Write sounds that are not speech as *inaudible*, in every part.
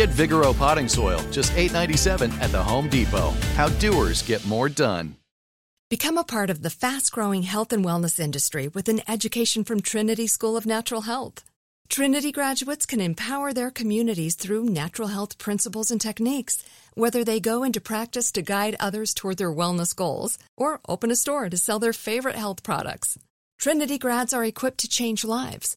Get Vigoro potting soil, just $8.97 at the Home Depot. How doers get more done. Become a part of the fast growing health and wellness industry with an education from Trinity School of Natural Health. Trinity graduates can empower their communities through natural health principles and techniques, whether they go into practice to guide others toward their wellness goals or open a store to sell their favorite health products. Trinity grads are equipped to change lives.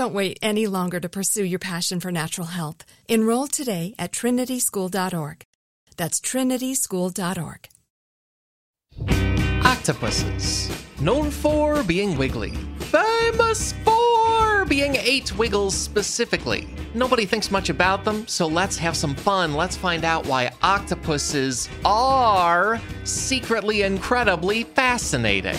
Don't wait any longer to pursue your passion for natural health. Enroll today at trinityschool.org. That's trinityschool.org. Octopuses, known for being wiggly, famous for being eight wiggles specifically. Nobody thinks much about them, so let's have some fun. Let's find out why octopuses are secretly incredibly fascinating.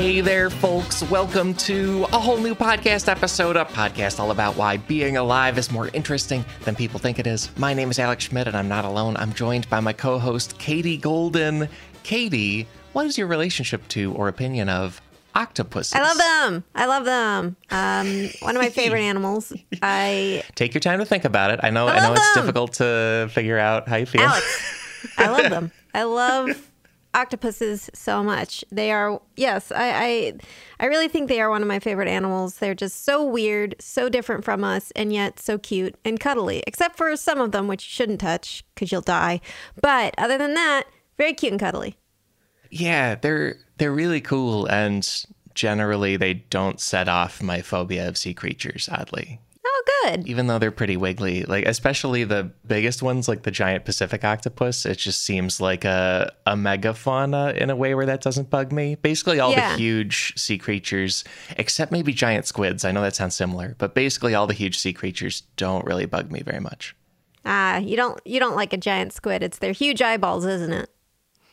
Hey there, folks. Welcome to a whole new podcast episode, a podcast all about why being alive is more interesting than people think it is. My name is Alex Schmidt, and I'm not alone. I'm joined by my co host, Katie Golden. Katie, what is your relationship to or opinion of octopuses? I love them. I love them. Um, one of my favorite animals. I *laughs* take your time to think about it. I know. I, I know it's difficult to figure out how you feel. Alex, I love them. *laughs* I love octopuses so much. They are yes, I, I I really think they are one of my favorite animals. They're just so weird, so different from us, and yet so cute and cuddly. Except for some of them, which you shouldn't touch because you'll die. But other than that, very cute and cuddly. Yeah, they're they're really cool, and generally they don't set off my phobia of sea creatures. Oddly, Oh, good. even though they're pretty wiggly like especially the biggest ones like the giant pacific octopus it just seems like a, a megafauna in a way where that doesn't bug me basically all Yeah. the huge sea creatures except maybe giant squids i know that sounds similar but basically all the huge sea creatures don't really bug me very much Ah, you don't you don't like a giant squid. It's their huge eyeballs, isn't it?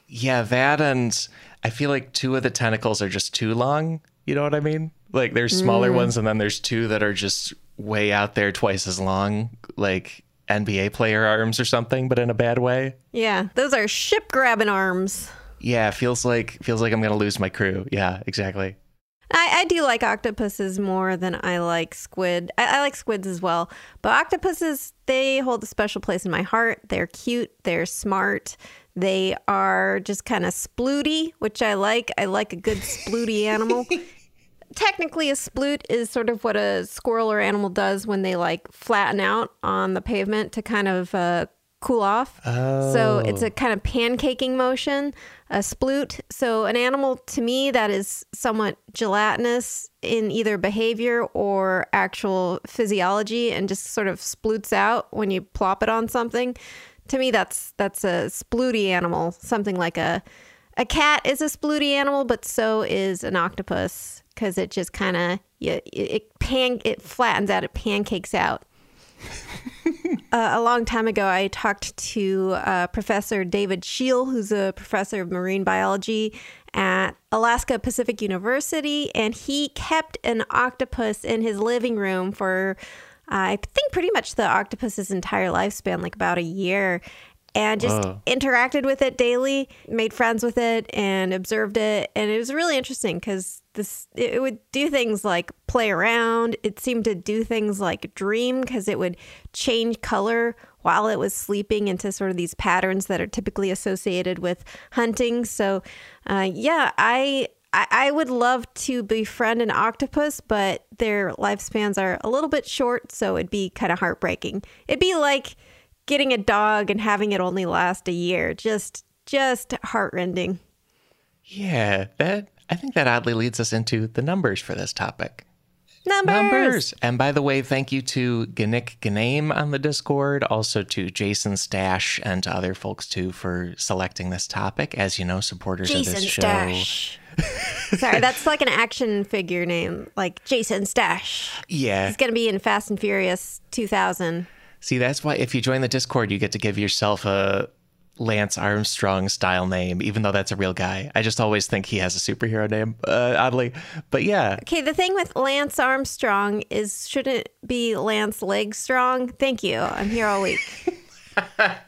yeah that and i feel like two of the tentacles are just too long you know what i mean like there's smaller ones and then there's two that are just way out there twice as long like nba player arms or something but in a bad way Yeah, those are ship grabbing arms. Yeah, feels like feels like I'm gonna lose my crew. Yeah, exactly. I, I do like octopuses more than I like squid. I, I like squids as well, but octopuses they hold a special place in my heart. They're cute. They're smart. They are just kind of splooty, which I like. I like a good splooty animal. *laughs* Technically, a sploot is sort of what a squirrel or animal does when they like flatten out on the pavement to kind of uh, cool off. So it's a kind of pancaking motion, a sploot. So an animal to me that is somewhat gelatinous in either behavior or actual physiology and just sort of sploots out when you plop it on something. To me that's that's a splooty animal, something like a a cat is a splooty animal, but so is an octopus because it just kind of it, it pan it flattens out, it pancakes out. *laughs* uh, a long time ago, I talked to uh, Professor David Scheel, who's a professor of marine biology at Alaska Pacific University, and he kept an octopus in his living room for, uh, I think, pretty much the octopus's entire lifespan, like about a year and just Whoa. interacted with it daily, made friends with it, and observed it. And it was really interesting because this it would do things like play around. It seemed to do things like dream because it would change color while it was sleeping into sort of these patterns that are typically associated with hunting. So, uh, yeah, I. I I would love to befriend an octopus, but their lifespans are a little bit short, so it'd be kind of heartbreaking. It'd be like getting a dog and having it only last a year. Just just heartrending. Yeah, that I think that oddly leads us into the numbers for this topic. Numbers. And by the way, thank you to Ganik Ganame on the Discord, also to Jason Stash and to other folks too for selecting this topic. As you know, supporters of Jason this show. Stash. *laughs* Sorry, that's like an action figure name, like Jason Stash. Yeah. He's gonna be in Fast and Furious 2000. See, that's why if you join the Discord, you get to give yourself a Lance Armstrong style name, even though that's a real guy. I just always think he has a superhero name, uh, oddly. But yeah, Okay, the thing with Lance Armstrong is shouldn't it be Lance Legstrong? Thank you. I'm here all week. *laughs*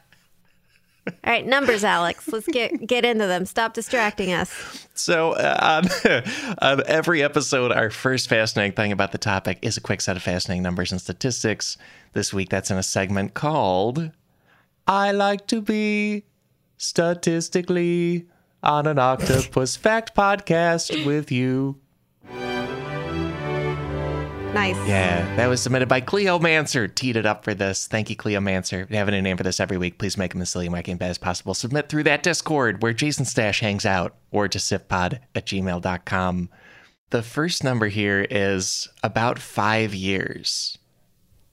all right, numbers, Alex. Let's get get into them. Stop distracting us. So, uh, on, on *laughs* every episode, our first fascinating thing about the topic is a quick set of fascinating numbers and statistics. This week, that's in a segment called I Like to Be Statistically on an Octopus Fact Podcast with you. Nice. Yeah, that was submitted by Cleomancer. Teed it up for this. Thank you, Cleomancer. If you have a new name for this every week, please make them as silly and wacky and bad as possible. Submit through that Discord where Jason Stash hangs out or to sifpod at gmail.com. The first number here is about five years.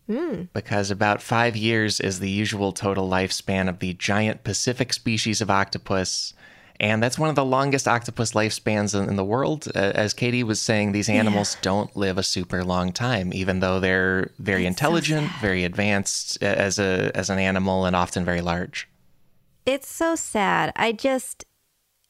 Hmm. Because about five years is the usual total lifespan of the giant Pacific species of octopus. And that's one of the longest octopus lifespans in, in the world. Uh, as Katie was saying, these animals don't live a super long time, even though they're very intelligent, very advanced as a as an animal, and often very large. It's so sad. I just,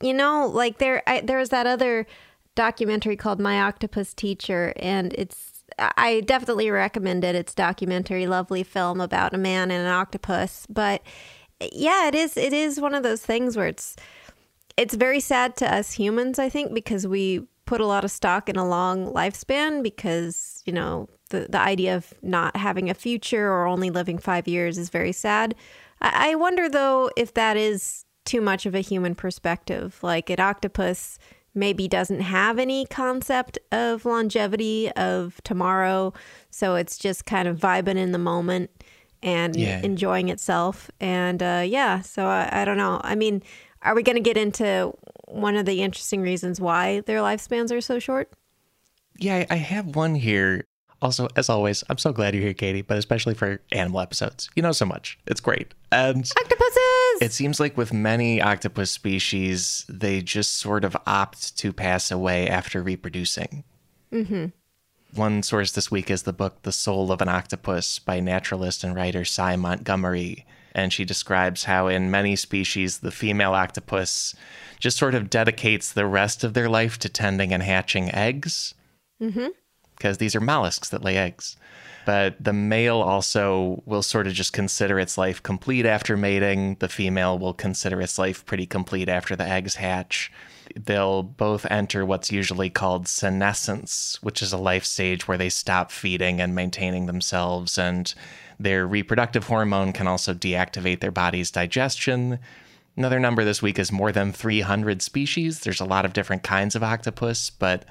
you know, like there, I, there was that other documentary called My Octopus Teacher, and it's, I definitely recommend it. It's a documentary, lovely film about a man and an octopus. But yeah, it is, it is one of those things where it's, it's very sad to us humans, I think, because we put a lot of stock in a long lifespan because, you know, the, the idea of not having a future or only living five years is very sad. I, I wonder, though, if that is too much of a human perspective. Like an octopus maybe doesn't have any concept of longevity, of tomorrow. So it's just kind of vibing in the moment and Yeah. enjoying itself. And uh, yeah, so I, I don't know. I mean, are we going to get into one of the interesting reasons why their lifespans are so short? Yeah, I have one here. Also, as always, I'm so glad you're here, Katie, but especially for animal episodes. You know so much. It's great. And Octopuses! It seems like with many octopus species, they just sort of opt to pass away after reproducing. Mm-hmm. One source this week is the book The Soul of an Octopus by naturalist and writer Sy Montgomery. And she describes how, in many species, the female octopus just sort of dedicates the rest of their life to tending and hatching eggs mm-hmm. because these are mollusks that lay eggs. But the male also will sort of just consider its life complete after mating. The female will consider its life pretty complete after the eggs hatch. They'll both enter what's usually called senescence, which is a life stage where they stop feeding and maintaining themselves, and their reproductive hormone can also deactivate their body's digestion. Another number this week is more than 300 species. There's a lot of different kinds of octopus, but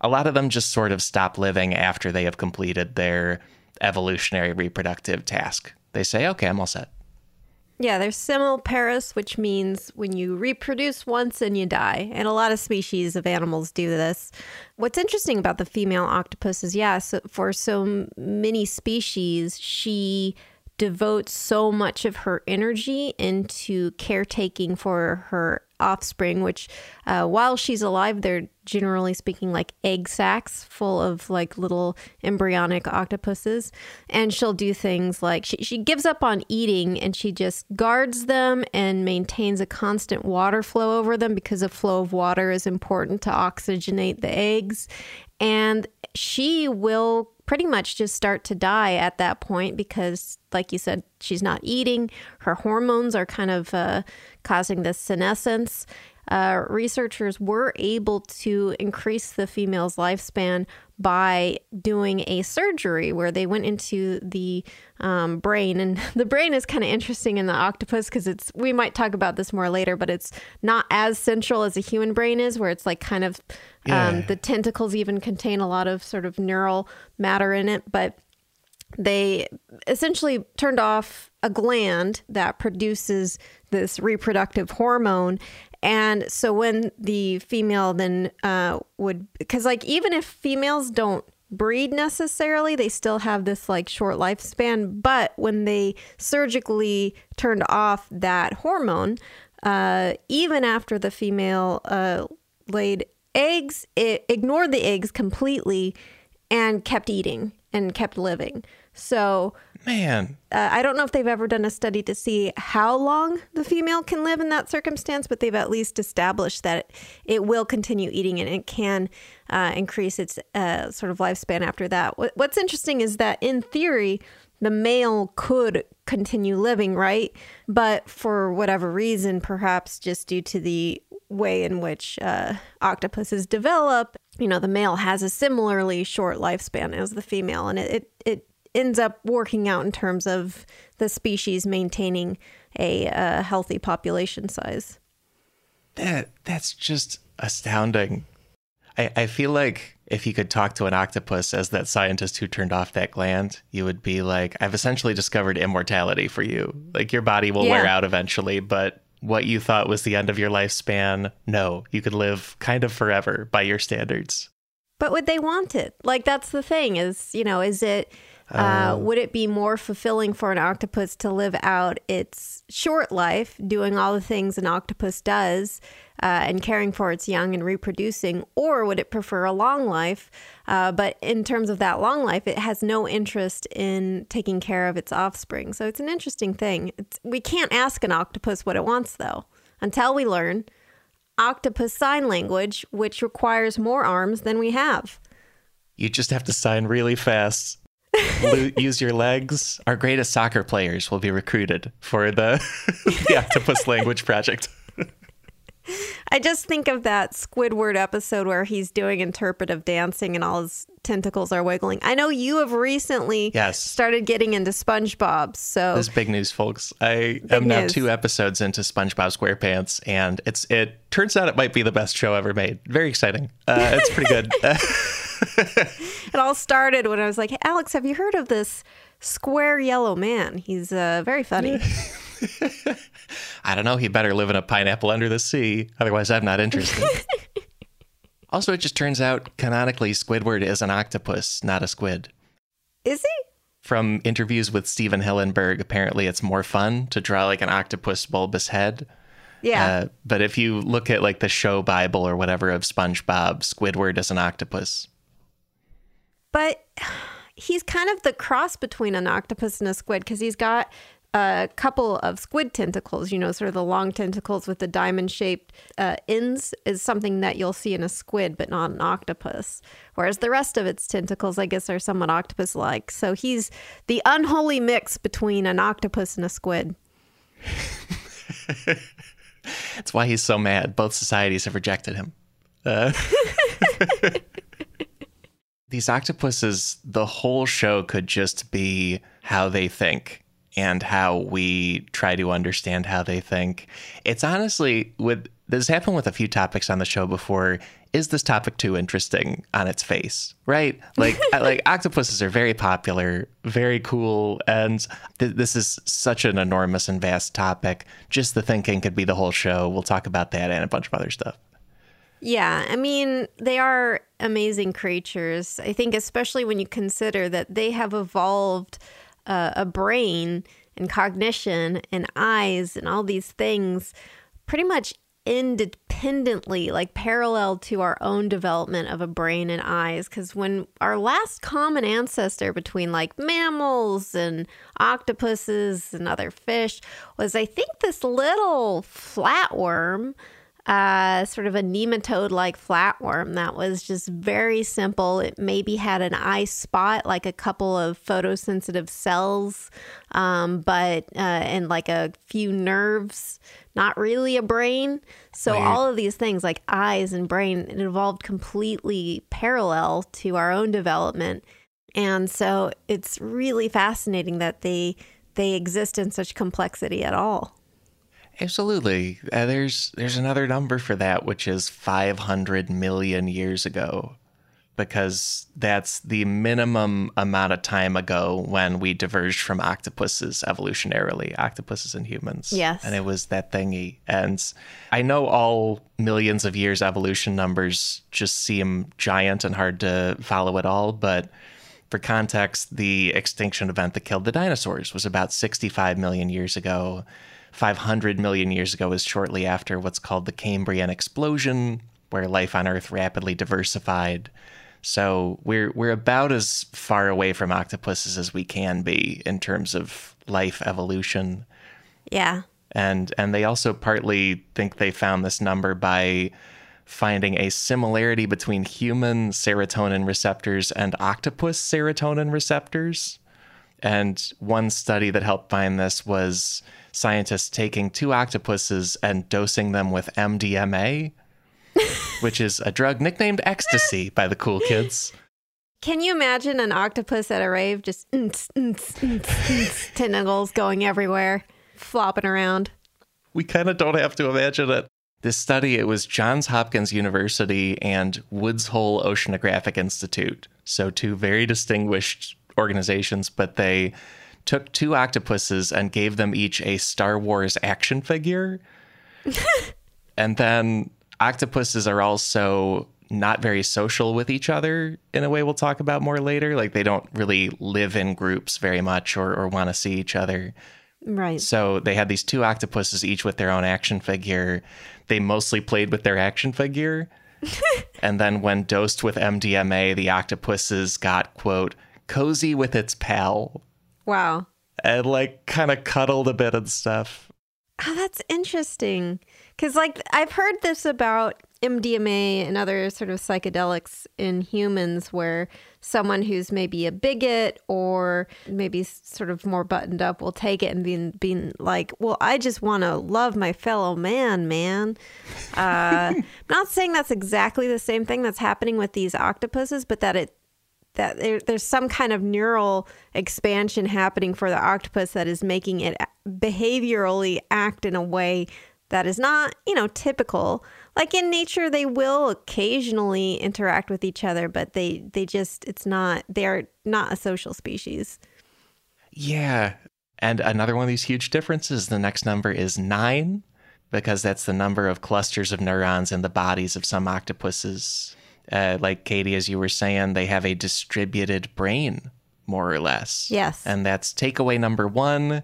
a lot of them just sort of stop living after they have completed their evolutionary reproductive task. They say, okay, I'm all set. Yeah, there's semelparous, which means when you reproduce once and you die. And a lot of species of animals do this. What's interesting about the female octopus is, yeah, so for so many species, she devotes so much of her energy into caretaking for her offspring, which uh, while she's alive, they're generally speaking like egg sacs full of like little embryonic octopuses. And she'll do things like she, she gives up on eating and she just guards them and maintains a constant water flow over them because a flow of water is important to oxygenate the eggs. And she will pretty much just start to die at that point because, like you said, she's not eating. Her hormones are kind of uh, causing this senescence. Uh, researchers were able to increase the female's lifespan by doing a surgery where they went into the um, brain. And *laughs* the brain is kind of interesting in the octopus because it's we might talk about this more later but it's not as central as a human brain is where it's like kind of um, the tentacles even contain a lot of sort of neural matter in it. But they essentially turned off a gland that produces this reproductive hormone and so when the female then uh, would, because like even if females don't breed necessarily, they still have this like short lifespan. But when they surgically turned off that hormone, uh, even after the female uh, laid eggs, it ignored the eggs completely and kept eating and kept living. So Man. Uh, I don't know if they've ever done a study to see how long the female can live in that circumstance, but they've at least established that it will continue eating and it can uh, increase its uh, sort of lifespan after that. What's interesting is that in theory, the male could continue living, right? But for whatever reason, perhaps just due to the way in which uh, octopuses develop, you know, the male has a similarly short lifespan as the female, and it, it, it ends up working out in terms of the species maintaining a, a healthy population size. That that's just astounding. I, I feel like if you could talk to an octopus as that scientist who turned off that gland, you would be like, I've essentially discovered immortality for you. Like your body will yeah. wear out eventually, but what you thought was the end of your lifespan, no, you could live kind of forever by your standards. But would they want it? Like that's the thing is, you know, is it uh, oh. would it be more fulfilling for an octopus to live out its short life, doing all the things an octopus does, uh, and caring for its young and reproducing, or would it prefer a long life? Uh, but in terms of that long life, it has no interest in taking care of its offspring. So it's an interesting thing. It's, we can't ask an octopus what it wants, though, until we learn octopus sign language, which requires more arms than we have. You just have to sign really fast use your legs. Our greatest soccer players will be recruited for the, *laughs* the *laughs* Octopus Language Project. *laughs* I just think of that Squidward episode where he's doing interpretive dancing and all his tentacles are wiggling. I know you have recently yes. started getting into SpongeBob. So this is big news, folks. I big am now news. two episodes into SpongeBob SquarePants, and it's it turns out it might be the best show ever made. Very exciting. Uh, it's pretty good. *laughs* *laughs* it all started when I was like, hey, Alex, have you heard of this square yellow man? He's uh, very funny. *laughs* I don't know. He better live in a pineapple under the sea. Otherwise, I'm not interested. *laughs* also, it just turns out canonically, Squidward is an octopus, not a squid. Is he? From interviews with Stephen Hillenburg, apparently it's more fun to draw like an octopus bulbous head. Yeah. Uh, but if you look at like the show Bible or whatever of SpongeBob, Squidward is an octopus. But he's kind of the cross between an octopus and a squid because he's got a couple of squid tentacles, you know, sort of the long tentacles with the diamond shaped uh, ends is something that you'll see in a squid, but not an octopus. Whereas the rest of its tentacles, I guess, are somewhat octopus like. So he's the unholy mix between an octopus and a squid. *laughs* That's why he's so mad. Both societies have rejected him. Uh. *laughs* *laughs* these octopuses, the whole show could just be how they think and how we try to understand how they think. It's honestly with this happened with a few topics on the show before. Is this topic too interesting on its face? Right? Like *laughs* uh, like octopuses are very popular, very cool, and th- this is such an enormous and vast topic. Just the thinking could be the whole show. We'll talk about that and a bunch of other stuff. Yeah, I mean, they are amazing creatures. I think, especially when you consider that they have evolved uh, a brain and cognition and eyes and all these things pretty much independently, like parallel to our own development of a brain and eyes. Because when our last common ancestor between like mammals and octopuses and other fish was, I think, this little flatworm uh, sort of a nematode like flatworm that was just very simple. It maybe had an eye spot, like a couple of photosensitive cells, um, but uh, and like a few nerves, not really a brain. So, right. all of these things, like eyes and brain, it evolved completely parallel to our own development. And so, it's really fascinating that they they exist in such complexity at all. Absolutely. Uh, there's there's another number for that, which is 500 million years ago, because that's the minimum amount of time ago when we diverged from octopuses evolutionarily, octopuses and humans. Yes. And it was that thingy. And I know all millions of years evolution numbers just seem giant and hard to follow at all, but for context, the extinction event that killed the dinosaurs was about 65 million years ago 500 million years ago is shortly after what's called the Cambrian explosion, where life on Earth rapidly diversified. So we're we're about as far away from octopuses as we can be in terms of life evolution. Yeah. And and they also partly think they found this number by finding a similarity between human serotonin receptors and octopus serotonin receptors. And one study that helped find this was scientists taking two octopuses and dosing them with MDMA, *laughs* which is a drug nicknamed ecstasy by the cool kids. Can you imagine an octopus at a rave just *laughs* tentacles going everywhere, flopping around? We kind of don't have to imagine it. This study, it was Johns Hopkins University and Woods Hole Oceanographic Institute. So, two very distinguished organizations, but they took two octopuses and gave them each a Star Wars action figure. *laughs* and then octopuses are also not very social with each other in a way we'll talk about more later. Like they don't really live in groups very much or, or want to see each other. Right. So they had these two octopuses, each with their own action figure. They mostly played with their action figure. *laughs* and then when dosed with MDMA, the octopuses got, quote, cozy with its pal. Wow. And like kind of cuddled a bit and stuff. Oh, that's interesting. Because, like, I've heard this about MDMA and other sort of psychedelics in humans where someone who's maybe a bigot or maybe sort of more buttoned up will take it and being being like, well, I just want to love my fellow man, man. Uh, I'm *laughs* not saying that's exactly the same thing that's happening with these octopuses, but that it that there, there's some kind of neural expansion happening for the octopus that is making it behaviorally act in a way that is not, you know, typical. Like in nature, they will occasionally interact with each other, but they they just it's not they're not a social species. Yeah, and another one of these huge differences. The next number is nine, because that's the number of clusters of neurons in the bodies of some octopuses uh, like Katie, as you were saying, they have a distributed brain, more or less. Yes. And that's takeaway number one.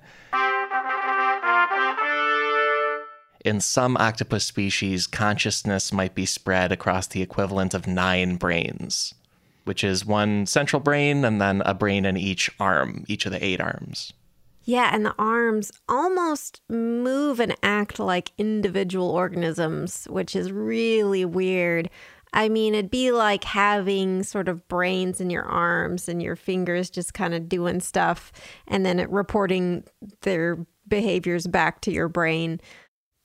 In some octopus species, consciousness might be spread across the equivalent of nine brains, which is one central brain and then a brain in each arm, each of the eight arms. Yeah, and the arms almost move and act like individual organisms, which is really weird. I mean, it'd be like having sort of brains in your arms and your fingers just kind of doing stuff and then it reporting their behaviors back to your brain.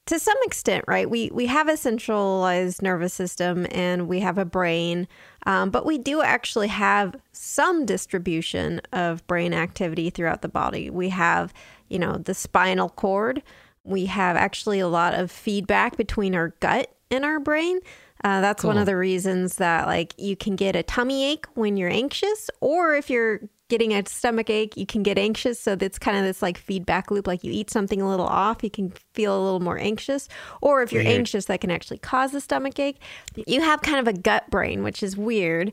To some extent, right? We we have a centralized nervous system and we have a brain, um, but we do actually have some distribution of brain activity throughout the body. We have, you know, the spinal cord. We have actually a lot of feedback between our gut and our brain. Uh, that's cool. one of the reasons that like you can get a tummy ache when you're anxious, or if you're getting a stomach ache, you can get anxious. So that's kind of this like feedback loop. Like you eat something a little off, you can feel a little more anxious. Or if you're weird. anxious, that can actually cause a stomach ache. You have kind of a gut brain, which is weird.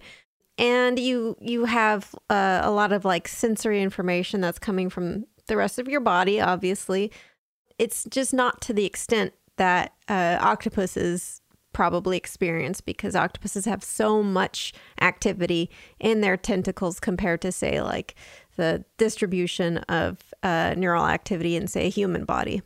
And you you have uh, a lot of like sensory information that's coming from the rest of your body. Obviously, it's just not to the extent that uh, octopuses probably experience because octopuses have so much activity in their tentacles compared to, say, like the distribution of uh, neural activity in, say, a human body.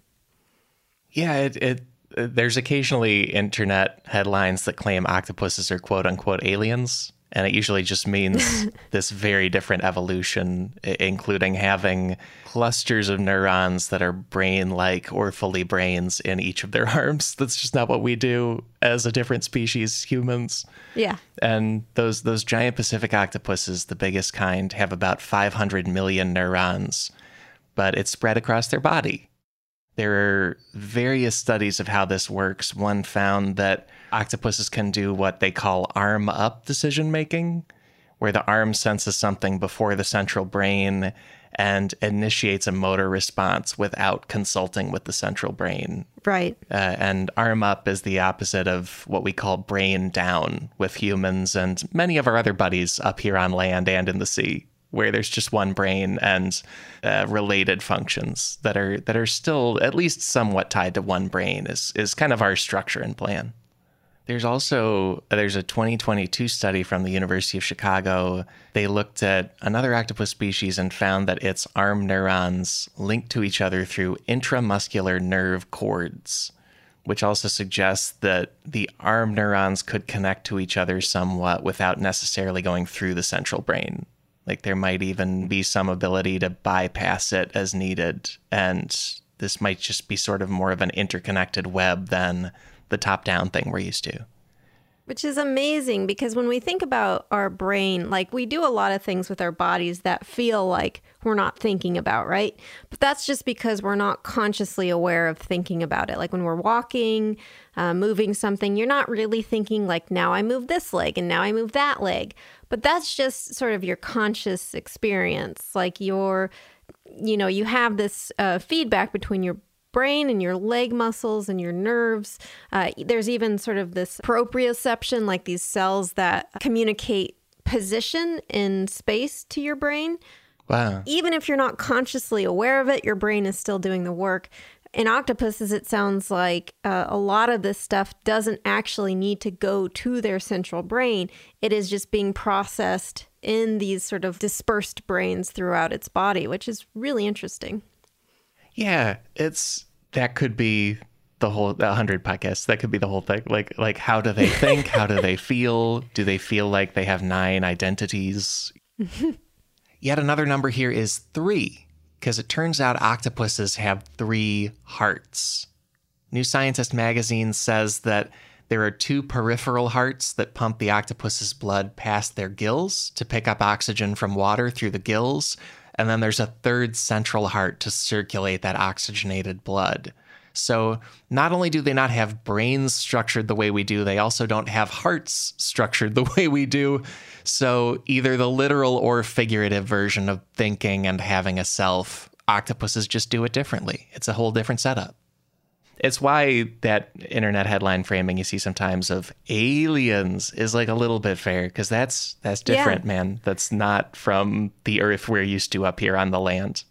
Yeah, it, it there's occasionally internet headlines that claim octopuses are quote unquote aliens and it usually just means *laughs* this very different evolution, including having clusters of neurons that are brain like or fully brains in each of their *laughs* arms. That's just not what we do as a different species, humans. Yeah. And those those giant Pacific octopuses, the biggest kind, have about 500 million neurons, but it's spread across their body. There are various studies of how this works. One found that octopuses can do what they call arm up decision making, where the arm senses something before the central brain and initiates a motor response without consulting with the central brain. Right. Uh, and arm up is the opposite of what we call brain down with humans and many of our other buddies up here on land and in the sea where there's just one brain and uh, related functions that are that are still at least somewhat tied to one brain is is kind of our structure and plan. There's also there's a 2022 study from the University of Chicago. They looked at another octopus species and found that its arm neurons linked to each other through intramuscular nerve cords, which also suggests that the arm neurons could connect to each other somewhat without necessarily going through the central brain. Like there might even be some ability to bypass it as needed. And this might just be sort of more of an interconnected web than the top down thing we're used to. Which is amazing because when we think about our brain, like we do a lot of things with our bodies that feel like we're not thinking about, right? But that's just because we're not consciously aware of thinking about it. Like when we're walking, uh, moving something, you're not really thinking, like, now I move this leg and now I move that leg. But that's just sort of your conscious experience. Like your, you know, you have this uh, feedback between your brain and your leg muscles and your nerves. Uh, there's even sort of this proprioception, like these cells that communicate position in space to your brain. Wow. Even if you're not consciously aware of it, your brain is still doing the work in octopuses, it sounds like uh, a lot of this stuff doesn't actually need to go to their central brain. It is just being processed in these sort of dispersed brains throughout its body, which is really interesting. Yeah, it's that could be the whole 100 podcasts that could be the whole thing. Like like how do they think? How do they feel? Do they feel like they have nine identities? *laughs* Yet another number here is 3 because it turns out octopuses have three hearts. New Scientist magazine says that there are two peripheral hearts that pump the octopus's blood past their gills to pick up oxygen from water through the gills. And then there's a third central heart to circulate that oxygenated blood. So not only do they not have brains structured the way we do, they also don't have hearts structured *laughs* the way we do. So either the literal or figurative version of thinking and having a self, octopuses just do it differently. It's a whole different setup. It's why that internet headline framing you see sometimes of aliens is like a little bit fair because that's that's different, yeah. man. That's not from the earth we're used to up here on the land.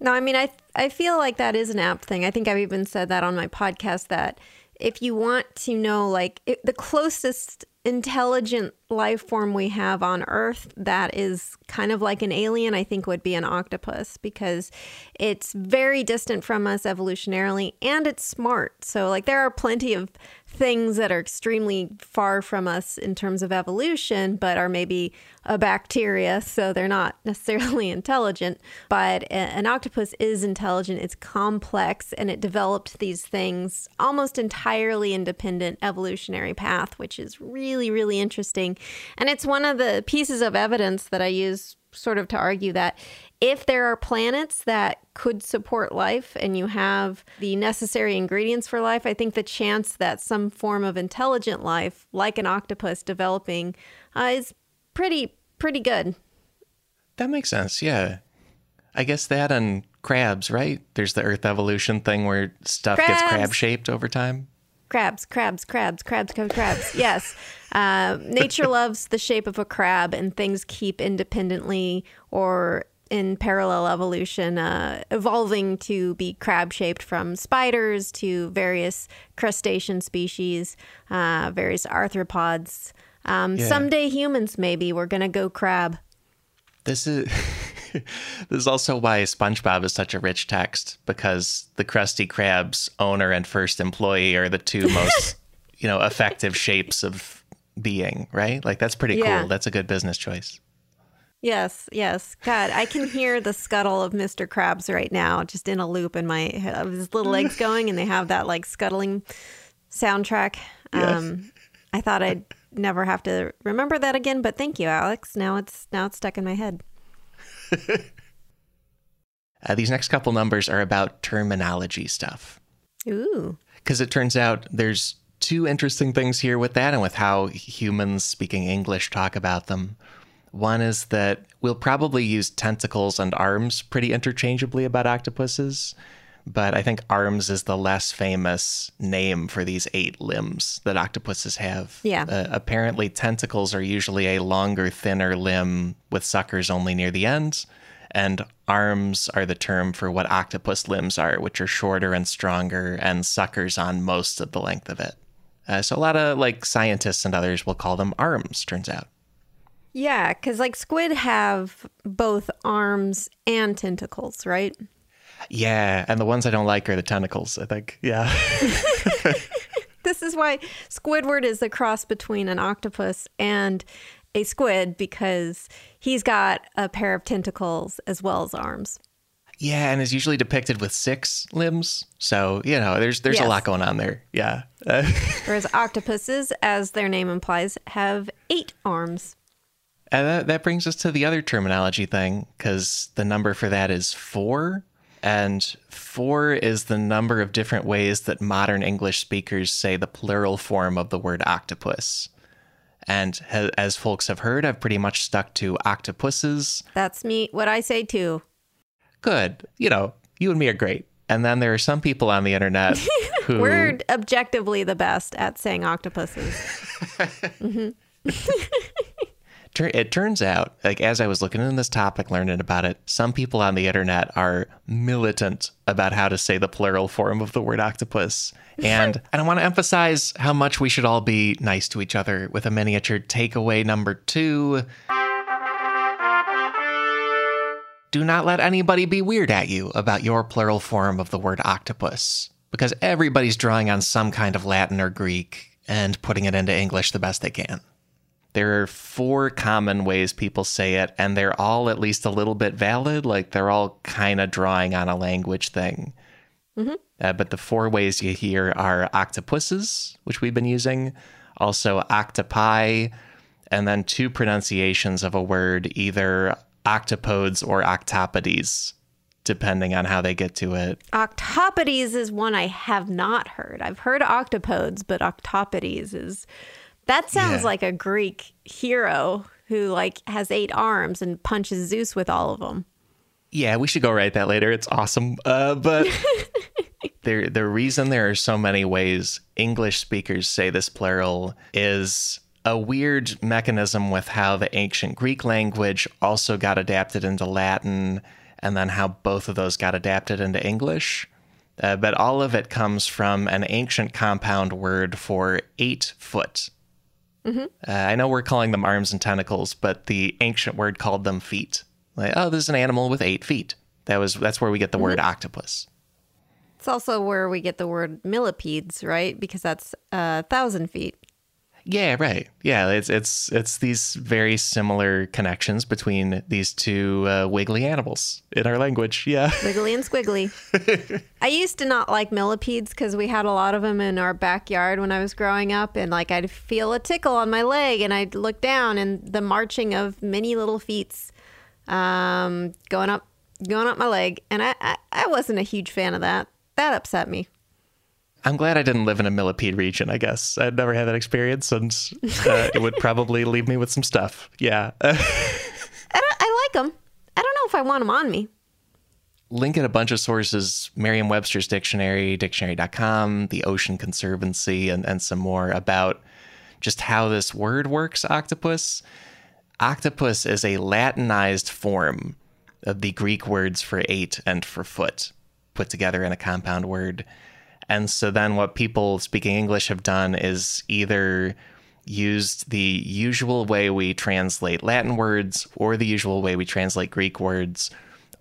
No, I mean, I I feel like that is an apt thing. I think I've even said that on my podcast that if you want to know, like it, the closest intelligent life form we have on Earth that is kind of like an alien, I think would be an octopus because it's very distant from us evolutionarily and it's smart. So, like, there are plenty of things that are extremely far from us in terms of evolution, but are maybe a bacteria, so they're not *laughs* necessarily intelligent. But an octopus is intelligent, it's complex, and it developed these things almost entirely independent evolutionary path, which is really, really interesting. And it's one of the pieces of evidence that I use sort of to argue that if there are planets that could support life and you have the necessary ingredients for life, I think the chance that some form of intelligent life, like an octopus, developing uh, is pretty pretty good. That makes sense. Yeah, I guess that and crabs, right? There's the Earth evolution thing where stuff crabs. gets crab shaped over time. Crabs, crabs, crabs, crabs, crabs, crabs. *laughs* yes. Uh, nature *laughs* loves the shape of a crab, and things keep independently or in parallel evolution, uh, evolving to be crab shaped from spiders to various crustacean species, uh, various arthropods. Um, Yeah. Someday humans, maybe, we're going to go crab. This is *laughs* *laughs* this is also why SpongeBob is such a rich text because the Krusty Krab's owner and first employee are the two most *laughs* you know effective shapes of being, right? Like that's pretty Yeah. cool. That's a good business choice. Yes, yes. God, I can hear the scuttle of Mr. Krabs right now, just in a loop in my head of his little legs *laughs* going, and they have that like scuttling soundtrack. Um, I thought I'd never have to remember that again, but thank you, Alex. Now it's now it's stuck in my head. *laughs* Uh, these next couple numbers are about terminology stuff. Ooh. because it turns out there's two interesting things here with that and with how humans speaking English talk about them. One is that we'll probably use tentacles and arms pretty interchangeably about octopuses, but I think arms is the less famous name for these eight limbs that octopuses have. Yeah. Uh, apparently, tentacles are usually a longer, thinner limb with suckers only near the ends, and arms are the term for what octopus limbs are, which are shorter and stronger and suckers on most of the length of it. Uh, so a lot of like scientists and others will call them arms. Turns out. Yeah, because like squid have both arms and tentacles, right? Yeah, and the ones I don't like are the tentacles. I think. Yeah. *laughs* This is why Squidward is a cross between an octopus and a squid because he's got a pair of tentacles as well as arms. yeah, and is usually depicted with six limbs. So you know, there's there's a lot going on there. Yeah. *laughs* Whereas octopuses, as their name implies, have eight arms. And that, that brings us to the other terminology thing, because the number for that is four. And four is the number of different ways that modern English speakers say the plural form of the word octopus. And ha- as folks have heard, I've pretty much stuck to octopuses. That's me, what I say too. Good. You know, you and me are great. And then there are some people on the internet *laughs* who. We're objectively the best at saying octopuses. Tur- *laughs* mm-hmm. *laughs* it turns out, like as I was looking into this topic, learning about it, some people on the internet are militant about how to say the plural form of the word octopus. And *laughs* and I want to emphasize how much we should all be nice to each other with a miniature takeaway number two. Do not let anybody be weird at you about your plural form of the word octopus, because everybody's drawing on some kind of Latin or Greek and putting it into English the best they can. There are four common ways people say it, and they're all at least a little bit valid. Like they're all kind of drawing on a language thing. Uh, but the four ways you hear are octopuses, which we've been using, also octopi, and then two pronunciations of a word, either octopodes or octopodes, depending on how they get to it. Octopodes is one I have not heard. I've heard octopodes, but octopodes is that sounds Yeah. like a Greek hero who like has eight arms and punches Zeus with all of them. Yeah, we should go write that later. It's awesome. Uh, but *laughs* there, the reason there are so many ways English speakers say this plural is a weird mechanism with how the ancient Greek language also got adapted into Latin, and then how both of those got adapted into English. Uh, but all of it comes from an ancient compound word for eight foot. Mm-hmm. Uh, I know we're calling them arms and tentacles, but the ancient word called them feet. Like, oh, this is an animal with eight feet. That was that's where we get the word mm-hmm. octopus. It's also where we get the word millipedes, right? Because that's a thousand feet. Yeah, right. Yeah, it's it's it's these very similar connections between these two uh, wiggly animals in our language. Yeah. *laughs* Wiggly and squiggly. I used to not like millipedes because we had a lot of them in our backyard when I was growing up, and like I'd feel a tickle on my leg, and I'd look down, and the marching of many little feet um, going up, going up my leg, and I, I, I wasn't a huge fan of that. That upset me. I'm glad I didn't live in a millipede region, I guess. I'd never had that experience, and uh, it would probably leave me with some stuff. Yeah. *laughs* I, don't, I like them. I don't know if I want them on me. link at a bunch of sources Merriam Webster's dictionary, dictionary.com, the Ocean Conservancy, and, and some more about just how this word works octopus. Octopus is a Latinized form of the Greek words for eight and for foot put together in a compound word. And so then what people speaking English have done is either used the usual way we translate Latin words or the usual way we translate Greek words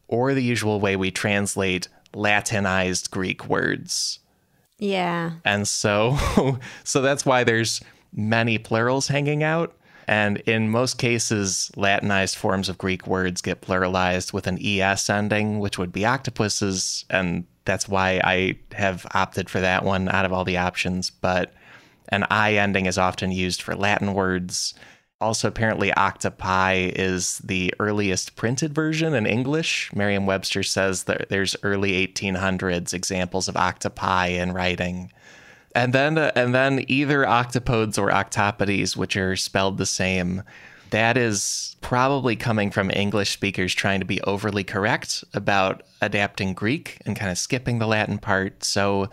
or the usual way we translate Latinized Greek words. Yeah. And so *laughs* so that's why there's many plurals hanging out. And in most cases, Latinized forms of Greek words get pluralized with an ES ending, which would be octopuses. And that's why I have opted for that one out of all the options. But an I ending is often used for Latin words. Also, apparently, octopi is the earliest printed version in English. Merriam Webster says that there's early 1800s examples of octopi in writing. And then, uh, and then either octopodes or octopodes, which are spelled the same, that is probably coming from English speakers trying to be overly correct about adapting Greek and kind of skipping the Latin part. So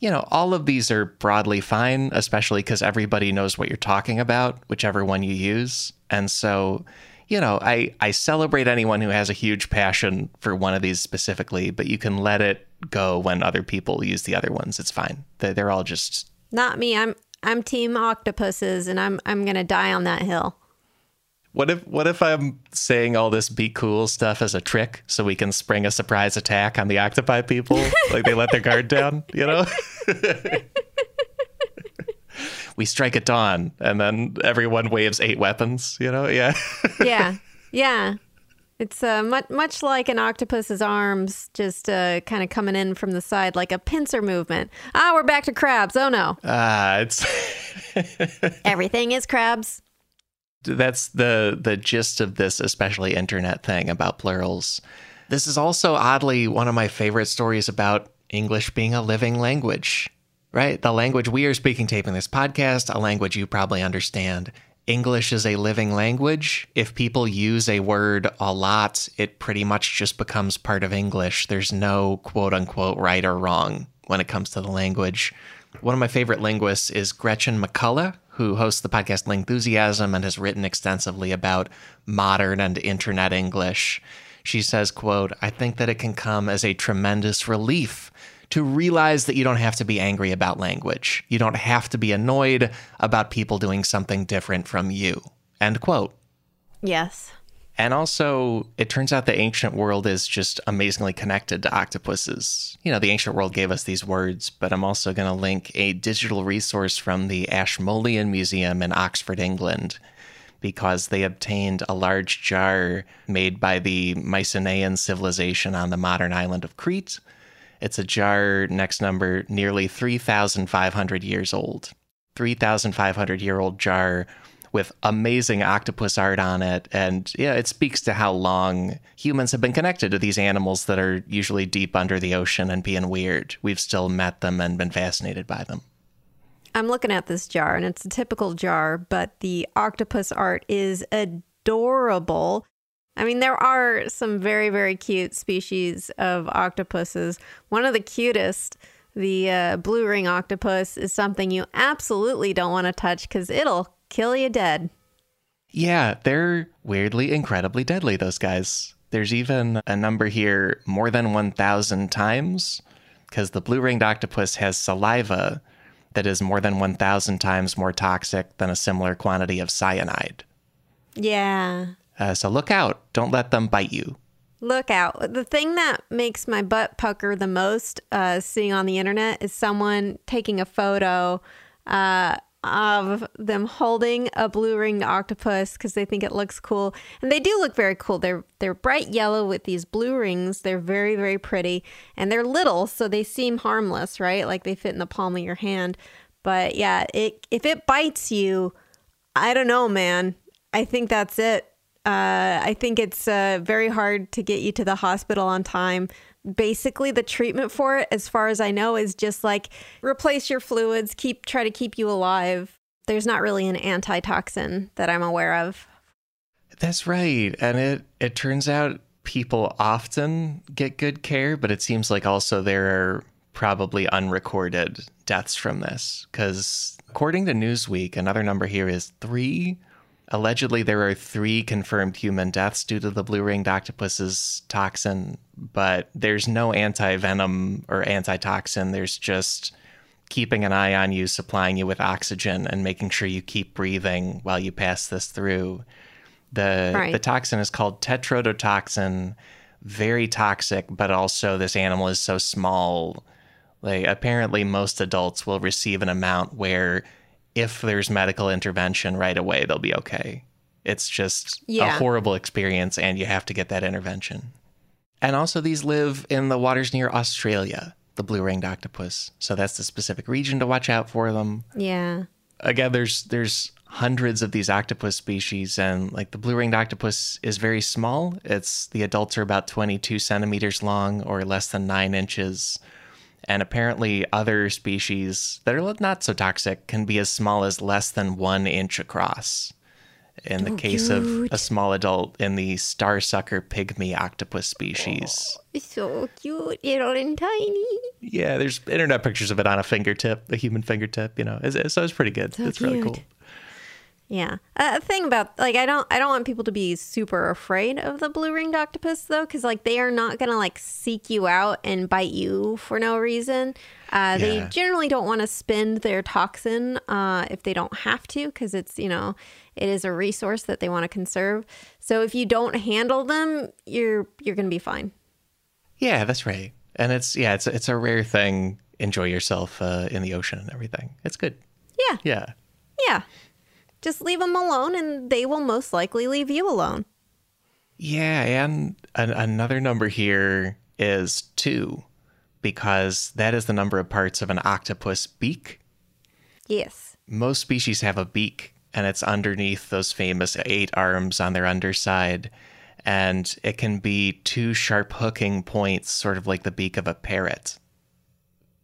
you know, all of these are broadly fine, especially because everybody knows what you're talking about, whichever one you use. And so, you know, I, I celebrate anyone who has a huge passion for one of these specifically, but you can let it go when other people use the other ones. It's fine. They're, all just not me. I'm I'm team octopuses, and I'm I'm gonna die on that hill. What if what if I'm saying all this be cool stuff as a trick so we can spring a surprise attack on the octopi people? *laughs* like they let their guard down, you know? *laughs* we strike at dawn and then everyone waves eight weapons, you know? Yeah. yeah. *laughs* Yeah. It's uh, much much like an octopus's arms, just uh, kind of coming in from the side, like a pincer movement. Ah, we're back to crabs. Oh no! Ah, uh, it's everything is crabs that's the the gist of this especially internet thing about plurals. This is also oddly one of my favorite stories about english being a living language right? The language we are speaking taping this podcast a language you probably understand. English is a living language. If people use a word a lot it pretty much just becomes part of english. There's no quote unquote right or wrong when it comes to the language. One of my favorite linguists is Gretchen McCulloch, who hosts the podcast Lingthusiasm and has written extensively about modern and internet English. She says, quote, I think that it can come as a tremendous relief to realize that you don't have to be angry about language. You don't have to be annoyed about people doing something different from you. End quote. Yes. And also, it turns out the ancient world is just amazingly connected to octopuses. You know, the ancient world gave us these words, but I'm also going to link a digital resource from the Ashmolean Museum in Oxford, England, because they obtained a large jar made by the Mycenaean civilization on the modern island of Crete. It's a jar, next number, nearly 3,500 years old. 3,500 year old jar with amazing octopus art on it. And yeah, it speaks to how long humans have been connected to these animals that are usually deep under the ocean and being weird. We've still met them and been fascinated by them. I'm looking at this jar and it's a typical jar, but the octopus art is adorable. I mean, there are some very, very cute species of octopuses. One of the cutest, the uh, blue ring octopus, is something you absolutely don't want to touch because it'll kill you dead. Yeah, they're weirdly incredibly deadly, those guys. There's even a number here more than 1,000 times because the blue ringed octopus has saliva that is more than 1,000 times more toxic than a similar quantity of cyanide. Yeah. Uh, so look out. Don't let them bite you. Look out. The thing that makes my butt pucker the most uh, seeing on the internet is someone taking a photo uh, of them holding a blue ringed octopus because they think it looks cool. And they do look very cool. They're they're bright yellow with these blue rings. They're very very pretty and they're little so they seem harmless, right? Like they fit in the palm of your hand. But yeah, it if it bites you, I don't know, man. I think that's it. Uh, I think it's uh, very hard to get you to the hospital on time basically the treatment for it as far as i know is just like replace your fluids keep try to keep you alive. There's not really an antitoxin that i'm aware of. That's right. And it it turns out people often get good care but it seems like also there are probably unrecorded deaths from this. Because according to newsweek another number here is three Allegedly, there are three confirmed human deaths due to the blue ringed octopus's toxin, but there's no anti venom or antitoxin. There's just keeping an eye on you, supplying you with oxygen, and making sure you keep breathing while you pass this through. The, Right. the toxin is called tetrodotoxin, very toxic, but also this animal is so small. Like, apparently, most adults will receive an amount where if there's medical intervention right away, they'll be okay. It's just Yeah. a horrible experience, and you have to get that intervention. And also, these live in the waters near Australia, the blue ringed octopus. So that's the specific region to watch out for them. Yeah. Again, there's there's hundreds of these octopus species, and like the blue ringed octopus is very small. It's the adults are about 22 centimeters long or less than nine inches. And apparently, other species that are not so toxic can be as small as less than one inch across. In the oh, case of a small adult in the starsucker pygmy octopus species. It's so cute, little and tiny. Yeah, there's internet pictures of it on a fingertip, a human fingertip. You know, It's- so it's pretty good. it's really cool. Yeah. A thing about like I don't I don't want people to be super afraid of the blue ringed octopus though, because like they are not gonna like seek you out and bite you for no reason. Uh, They generally don't want to spend their toxin uh, if they don't have to, because it's you know it is a resource that they want to conserve. So if you don't handle them, you're you're gonna be fine. Yeah, that's right. And it's yeah, it's it's a rare thing. Enjoy yourself uh, in the ocean and everything. It's good. Yeah. Yeah. Yeah. Just leave them alone, and they will most likely leave you alone. Yeah, and an, another number here is two, because that is the number of parts of an octopus beak. Yes. Most species have a beak, and it's underneath those famous eight arms on their underside. And it can be two sharp hooking points, sort of like the beak of a parrot,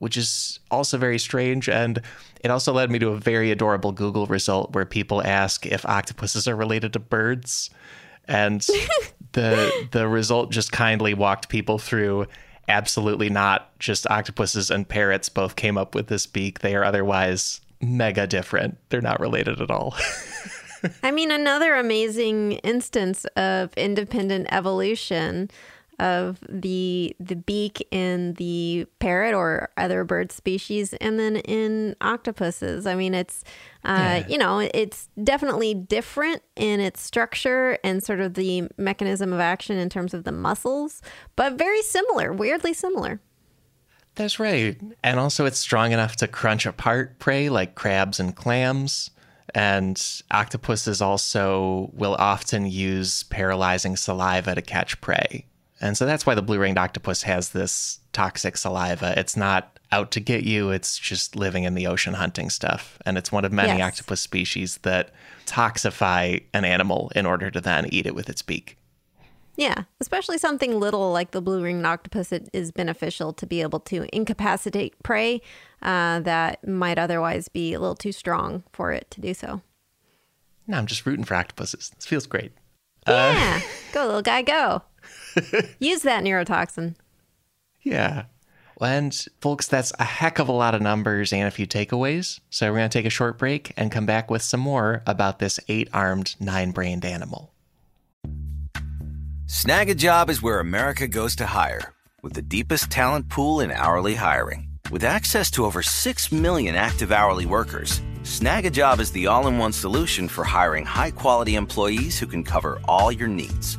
which is also very strange. And it also led me to a very adorable Google result where people ask if octopuses are related to birds. And *laughs* the the result just kindly walked people through absolutely not just octopuses and parrots both came up with this beak. They are otherwise mega different. They're not related at all. *laughs* I mean, another amazing instance of independent evolution of the the beak in the parrot or other bird species, and then in octopuses. I mean, it's uh, you know, it's definitely different in its structure and sort of the mechanism of action in terms of the muscles, but very similar, weirdly similar. That's right. And also, it's strong enough to crunch apart prey like crabs and clams. And octopuses also will often use paralyzing saliva to catch prey. And so that's why the blue ringed octopus has this toxic saliva. It's not out to get you, it's just living in the ocean hunting stuff. And it's one of many Yes. octopus species that toxify an animal in order to then eat it with its beak. Yeah, especially something little like the blue ringed octopus, it is beneficial to be able to incapacitate prey uh, that might otherwise be a little too strong for it to do so. No, I'm just rooting for octopuses. This feels great. Yeah, go little guy, go. *laughs* Use that neurotoxin. Yeah. And folks, that's a heck of a lot of numbers and a few takeaways. So we're going to take a short break and come back with some more about this eight armed, nine brained animal. Snagajob is where America goes to hire, with the deepest talent pool in hourly hiring. With access to over 6 million active hourly workers, Snagajob is the all in one solution for hiring high quality employees who can cover all your needs.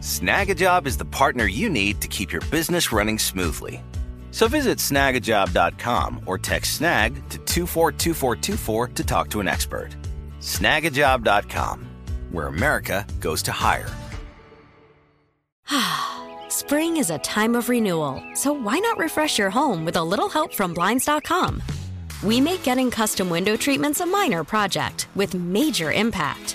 Snagajob is the partner you need to keep your business running smoothly. So visit snagajob.com or text snag to 242424 to talk to an expert. Snagajob.com, where America goes to hire. *sighs* Spring is a time of renewal, so why not refresh your home with a little help from Blinds.com? We make getting custom window treatments a minor project with major impact.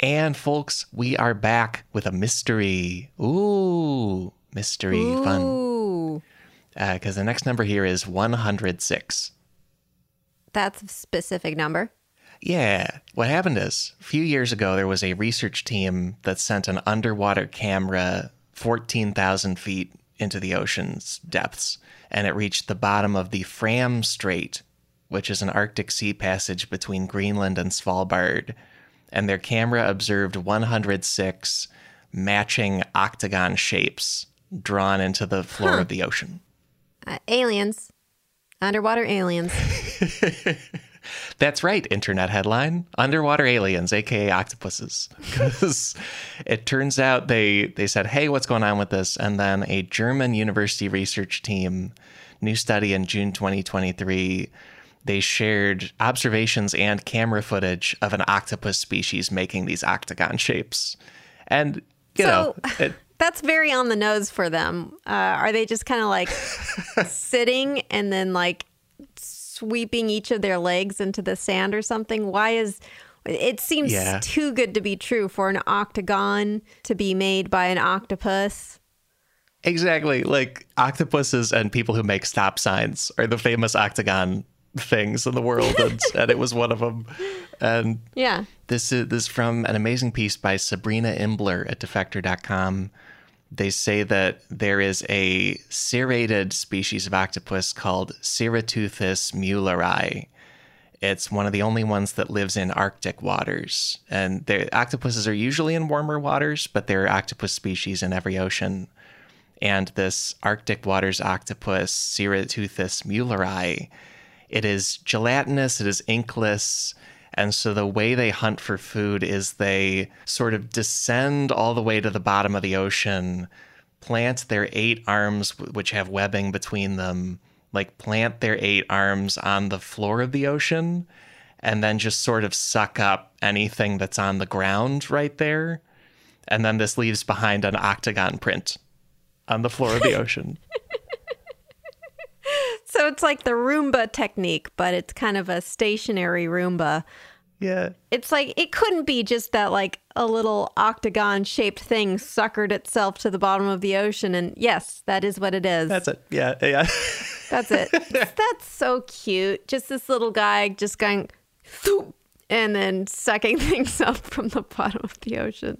And folks, we are back with a mystery. Ooh, mystery fun. Ooh, uh, Because the next number here is 106. that's a specific number. Yeah. What happened is, a few years ago, there was a research team that sent an underwater camera 14,000 feet into the ocean's depths, and it reached the bottom of the Fram Strait, which is an Arctic sea passage between Greenland and Svalbard. And their camera observed 106 matching octagon shapes drawn into the floor of the ocean. Uh, aliens, underwater aliens. *laughs* That's right, internet headline. Underwater aliens, aka octopuses. *laughs* Because it turns out they they said, "Hey, what's going on with this?" And then a German university research team, new study in June 2023, they shared observations and camera footage of an octopus species making these octagon *laughs* shapes. And you know, *laughs* it, That's very on the nose for them. Uh, are they just kind of like *laughs* sitting and then like sweeping each of their legs into the sand or something? Why is it seems Yeah. too good to be true for an octagon to be made by an octopus? Exactly. Like octopuses and people who make stop signs are the famous octagon things in the world, and, *laughs* and it was one of them. And Yeah. this is this is from an amazing piece by Sabrina Imbler at defector.com. They say that there is a cirrate species of octopus called Cirroteuthis muelleri. It's one of the only ones that lives in Arctic waters. And the octopuses are usually in warmer waters, but there are octopus species in every ocean. And this Arctic waters octopus, Cirroteuthis muelleri, it is gelatinous, it is inkless. And so the way they hunt for food is they sort of descend all the way to the bottom of the ocean, plant their eight arms, which have webbing between them, like plant their eight arms on the floor of the ocean, and then just sort of suck up anything that's on the ground right there. And then this leaves behind an octagon print on the floor of the *laughs* ocean. So it's like the Roomba technique, but it's kind of a stationary Roomba. Yeah. It's like it couldn't be just that like a little octagon shaped thing suckered itself to the bottom of the ocean and yes, that is what it is. That's it. Yeah. Yeah. That's it. *laughs* That's so cute. Just this little guy just going and then sucking *laughs* things up from the bottom of the ocean.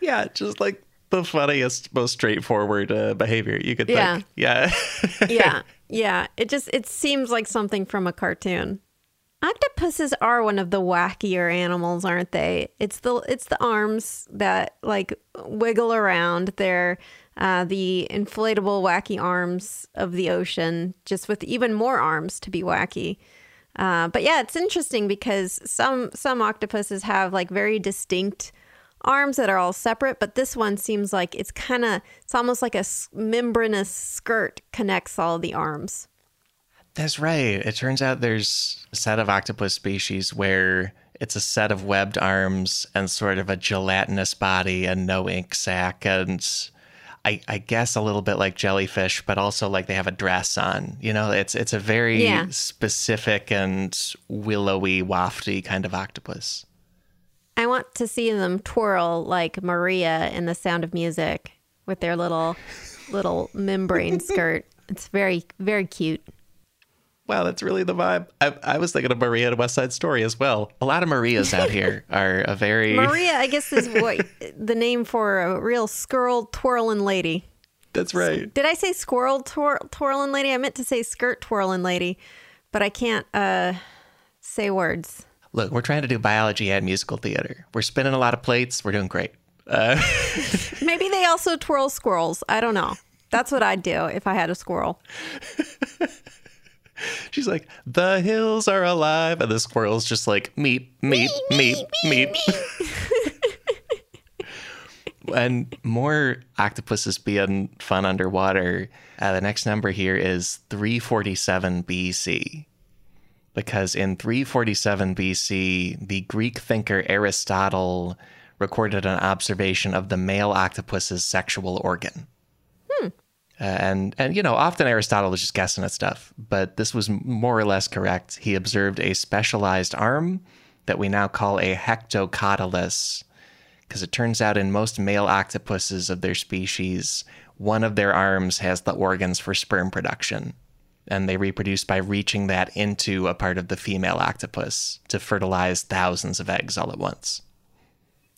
Yeah, just like the funniest, most straightforward uh, behavior you could Yeah. think. Yeah. *laughs* Yeah. Yeah. It just it seems like something from a cartoon. Octopuses are one of the wackier animals, aren't they? It's the it's the arms that like wiggle around. They're uh, the inflatable wacky arms of the ocean, just with even more arms to be wacky. Uh, but yeah, it's interesting because some some octopuses have like very distinct arms that are all separate, but this one seems like it's kind of it's almost like a membranous skirt connects all the arms. That's right. It turns out there's a set of octopus species where it's a set of webbed arms and sort of a gelatinous body and no ink sac and I, I guess a little bit like jellyfish, but also like they have a dress on. You know, it's it's a very Yeah. specific and willowy, wafty kind of octopus. I want to see them twirl like Maria in The Sound of Music with their little little membrane *laughs* skirt. It's very very cute. Wow, that's really the vibe. I, I was thinking of Maria and West Side Story as well. A lot of Marias out here *laughs* are a very Maria, I guess, is what *laughs* the name for a real squirrel twirling lady. That's right. Did I say squirrel twir- twirling lady? I meant to say skirt twirling lady, but I can't uh, say words. Look, we're trying to do biology and musical theater. We're spinning a lot of plates. We're doing great. Uh, *laughs* Maybe they also twirl squirrels. I don't know. That's what I'd do if I had a squirrel. *laughs* she's like, the hills are alive. And the squirrel's just like, meep, meep, meep, meep. *laughs* and more octopuses being fun underwater. Uh, the next number here is 347 BC. Because in 347 BC, the Greek thinker Aristotle recorded an observation of the male octopus's sexual organ. Uh, and and you know often aristotle was just guessing at stuff but this was more or less correct. He observed a specialized arm that we now call a hectocotylus because it turns out in most male octopuses of their species one of their arms has the organs for sperm production and they reproduce by reaching that into a part of the female octopus to fertilize thousands of eggs all at once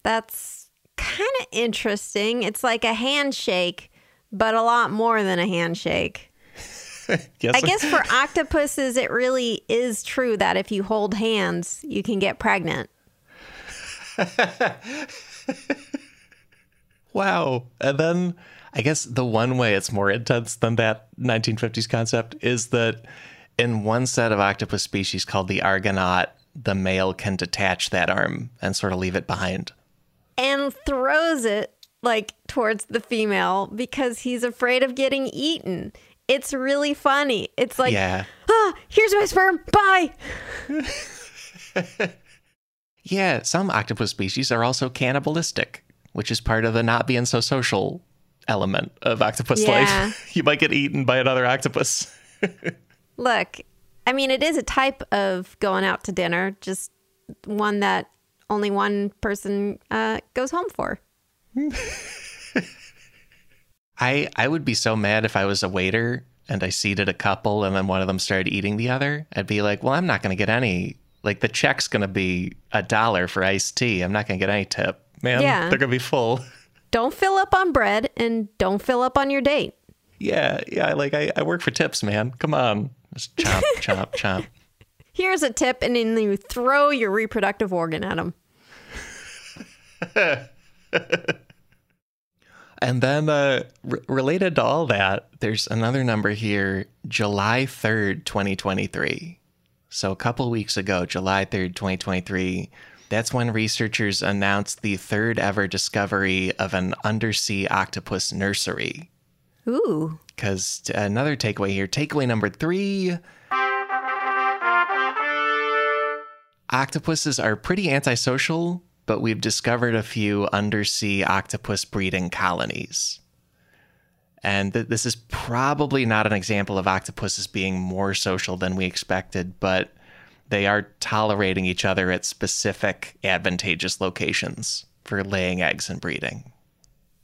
That's kind of interesting. It's like a handshake, but a lot more than a handshake. *laughs* yes I guess for octopuses, it really is true that if you hold hands, you can get pregnant. *laughs* Wow. And then I guess the one way it's more intense than that 1950s concept is that in one set of octopus species called the Argonaut, the male can detach that arm and sort of leave it behind. and throws it like towards the female because he's afraid of getting eaten. It's really funny. It's like, yeah. ah, here's my sperm. Bye. *laughs* Yeah, some octopus species are also cannibalistic, which is part of the not being so social element of octopus Yeah. life. *laughs* you might get eaten by another octopus. *laughs* Look, I mean, it is a type of going out to dinner, just one that only one person uh, goes home for. *laughs* I I would be so mad if I was a waiter and I seated a couple and then one of them started eating the other. I'd be like, well, I'm not going to get any. Like the check's going to be a dollar for iced tea. I'm not going to get any tip, man. Yeah. They're going to be full. Don't fill up on bread and don't fill up on your date. yeah, yeah. Like I, I work for tips, man. Come on, just chop, chop, chop. Here's a tip, and then you throw your reproductive organ at them. *laughs* And then, uh, r- related to all that, there's another number here, July 3rd, 2023. So, a couple weeks ago, July 3rd, 2023, that's when researchers announced the third ever discovery of an undersea octopus nursery. Ooh. Because another takeaway here, takeaway number three octopuses are pretty antisocial, but we've discovered a few undersea octopus breeding colonies. And th- this is probably not an example of octopuses being more social than we expected, but they are tolerating each other at specific advantageous locations for laying eggs and breeding.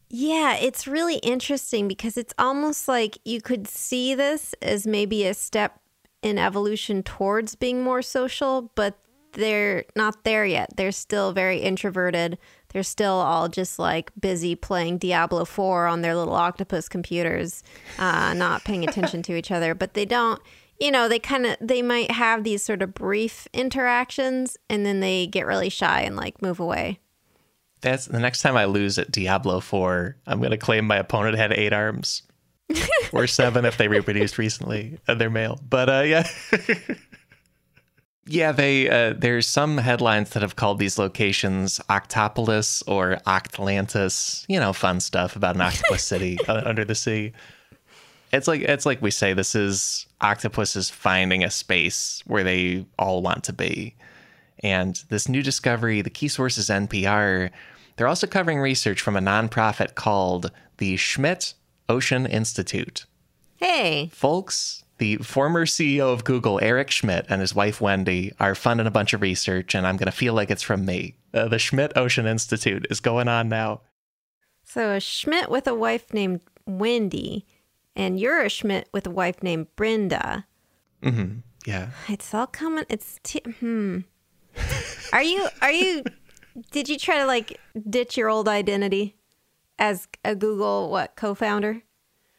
Yeah, it's really interesting because it's almost like you could see this as maybe a step in evolution towards being more social, but they're not there yet. They're still very introverted. They're still all just like busy playing Diablo 4 on their little octopus computers, uh, not paying attention to each other. But they don't, you know, they kind of, they might have these sort of brief interactions and then they get really shy and like move away. That's the next time I lose at Diablo 4, I'm going to claim my opponent had eight arms. *laughs* or seven if they reproduced recently and they're male. But uh, yeah. *laughs* Yeah, they uh, there's some headlines that have called these locations Octopolis or Octlantis. You know, fun stuff about an octopus city *laughs* uh, under the sea. It's like it's like we say this is octopuses finding a space where they all want to be. And this new discovery, the key source is NPR. They're also covering research from a nonprofit called the Schmidt Ocean Institute. Hey, Folks, the former CEO of Google, Eric Schmidt, and his wife Wendy are funding a bunch of research, and I'm going to feel like it's from me. Uh, the Schmidt Ocean Institute is going on now. so a Schmidt with a wife named Wendy, and you're a Schmidt with a wife named Brenda. Yeah. It's all coming. It's t- hmm. Are you? Are you? *laughs* Did you try to like ditch your old identity as a Google what co-founder?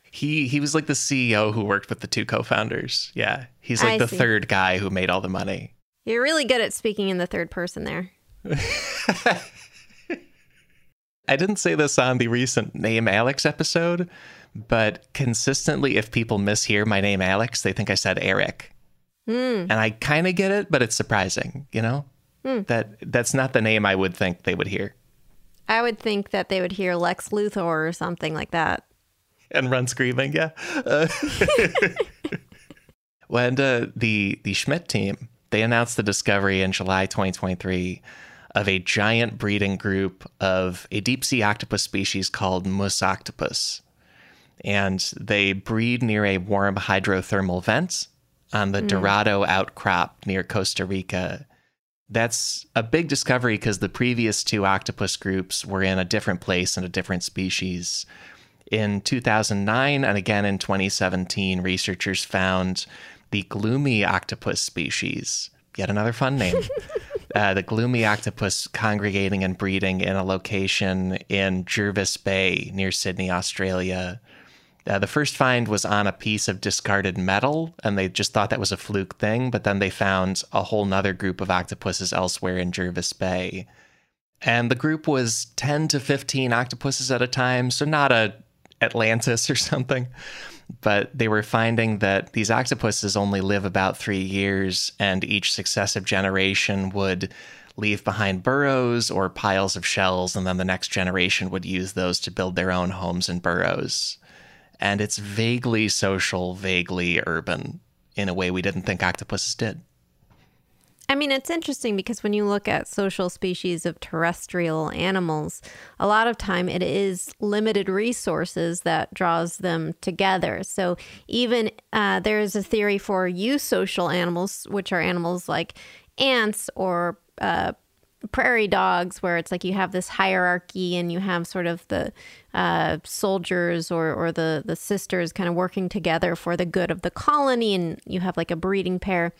He he was like the CEO who worked with the two co-founders. Yeah. He's like I the see. third guy who made all the money. You're really good at speaking in the third person there. *laughs* I didn't say this on the recent Name Alex episode, but consistently, if people mishear my name Alex, they think I said Eric. And I kind of get it, but it's surprising, you know? That that's not the name I would think they would hear. I would think that they would hear Lex Luthor or something like that. and run screaming. Yeah. *laughs* Uh, when uh, the the Schmidt team they announced the discovery in July 2023 of a giant breeding group of a deep sea octopus species called Muusoctopus, and they breed near a warm hydrothermal vent on the Dorado outcrop near Costa Rica. That's a big discovery because the previous two octopus groups were in a different place and a different species. In 2009 and again in 2017, researchers found the gloomy octopus species. Yet another fun name. *laughs* uh, the gloomy octopus congregating and breeding in a location in Jervis Bay near Sydney, Australia. Uh, the first find was on a piece of discarded metal, and they just thought that was a fluke thing. But then they found a whole nother group of octopuses elsewhere in Jervis Bay. And the group was 10 to 15 octopuses at a time, so not a Atlantis or *laughs* something. But they were finding that these octopuses only live about three years, and each successive generation would leave behind burrows or piles of shells, and then the next generation would use those to build their own homes and burrows. And it's vaguely social, vaguely urban in a way we didn't think octopuses did. I mean, it's interesting because when you look at social species of terrestrial animals, a lot of time it is limited resources that draws them together. So even uh, there is a theory for eusocial animals, which are animals like ants or uh, prairie dogs, where it's like you have this hierarchy and you have sort of the uh, soldiers or, or the, the sisters kind of working together for the good of the colony, and you have like a breeding pair.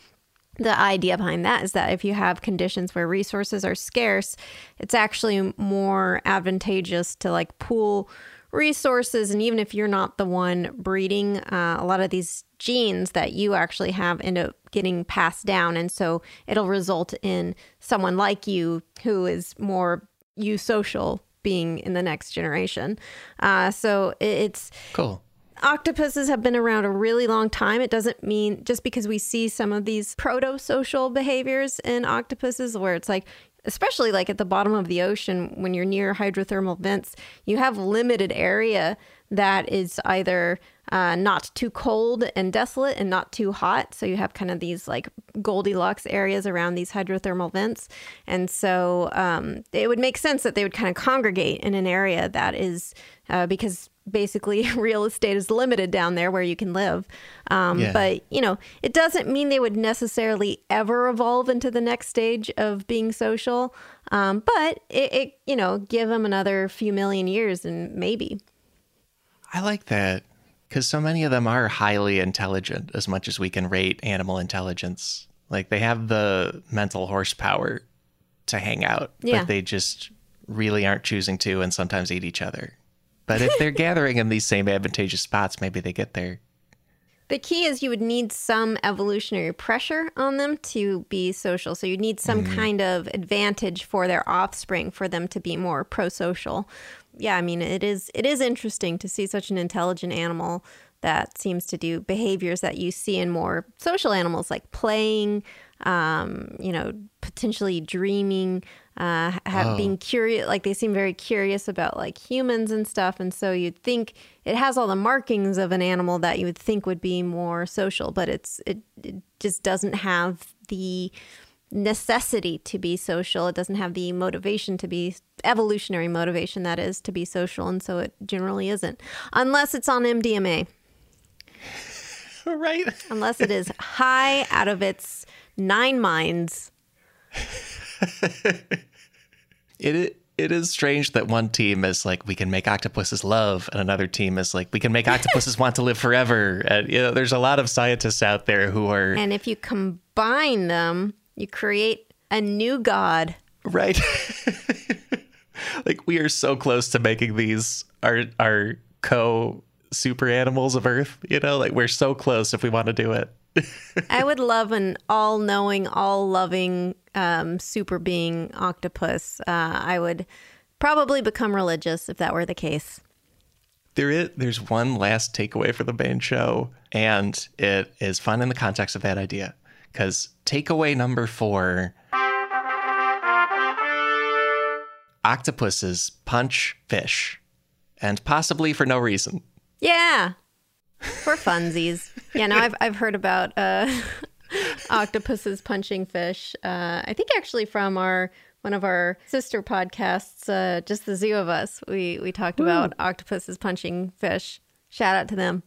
The idea behind that is that if you have conditions where resources are scarce, it's actually more advantageous to like pool resources. And even if you're not the one breeding, uh, a lot of these genes that you actually have end up getting passed down. And so it'll result in someone like you who is more eusocial being in the next generation. Uh, so it's Cool. octopuses have been around a really long time. It doesn't mean just because we see some of these proto social behaviors in octopuses where it's like, especially like at the bottom of the ocean, when you're near hydrothermal vents, you have limited area that is either uh, not too cold and desolate and not too hot. So you have kind of these like Goldilocks areas around these hydrothermal vents. And so um, it would make sense that they would kind of congregate in an area that is uh, because basically *laughs* real estate is limited down there where you can live. Um, Yeah. But, you know, it doesn't mean they would necessarily ever evolve into the next stage of being social. Um, but it, it, you know, give them another few million years and maybe. I like that because so many of them are highly intelligent as much as we can rate animal intelligence. Like they have the mental horsepower to hang out, Yeah. but they just really aren't choosing to and sometimes eat each other. But if they're *laughs* gathering in these same advantageous spots, maybe they get there. The key is you would need some evolutionary pressure on them to be social. So you need some mm. kind of advantage for their offspring for them to be more pro-social. Yeah, I mean it is it is interesting to see such an intelligent animal that seems to do behaviors that you see in more social animals like playing, um, you know, potentially dreaming, uh, have, oh. being curious. Like they seem very curious about like humans and stuff. And so you'd think it has all the markings of an animal that you would think would be more social, but it's it, it just doesn't have the necessity to be social. It doesn't have the motivation to be evolutionary motivation that is to be social, and so it generally isn't, unless it's on MDMA. *laughs* right. Unless it is high out of its nine minds. it it is strange that one team is like we can make octopuses love and another team is like we can make octopuses *laughs* want to live forever and you know there's a lot of scientists out there who are and if you combine them you create a new god. Right. *laughs* like we are so close to making these our our co super animals of Earth, you know, like we're so close if we want to do it. I would love an all knowing, all loving um, super being octopus. Uh, I would probably become religious if that were the case. There is there's one last takeaway for the main show, and it is fun in the context of that idea. Because takeaway number four octopuses punch fish, and possibly for no reason. Yeah, for funsies. yeah, no, I've, I've heard about uh, *laughs* octopuses punching fish. Uh, I think actually from our one of our sister podcasts, uh, just the zoo of us, we we talked Ooh. about octopuses punching fish. Shout out to them.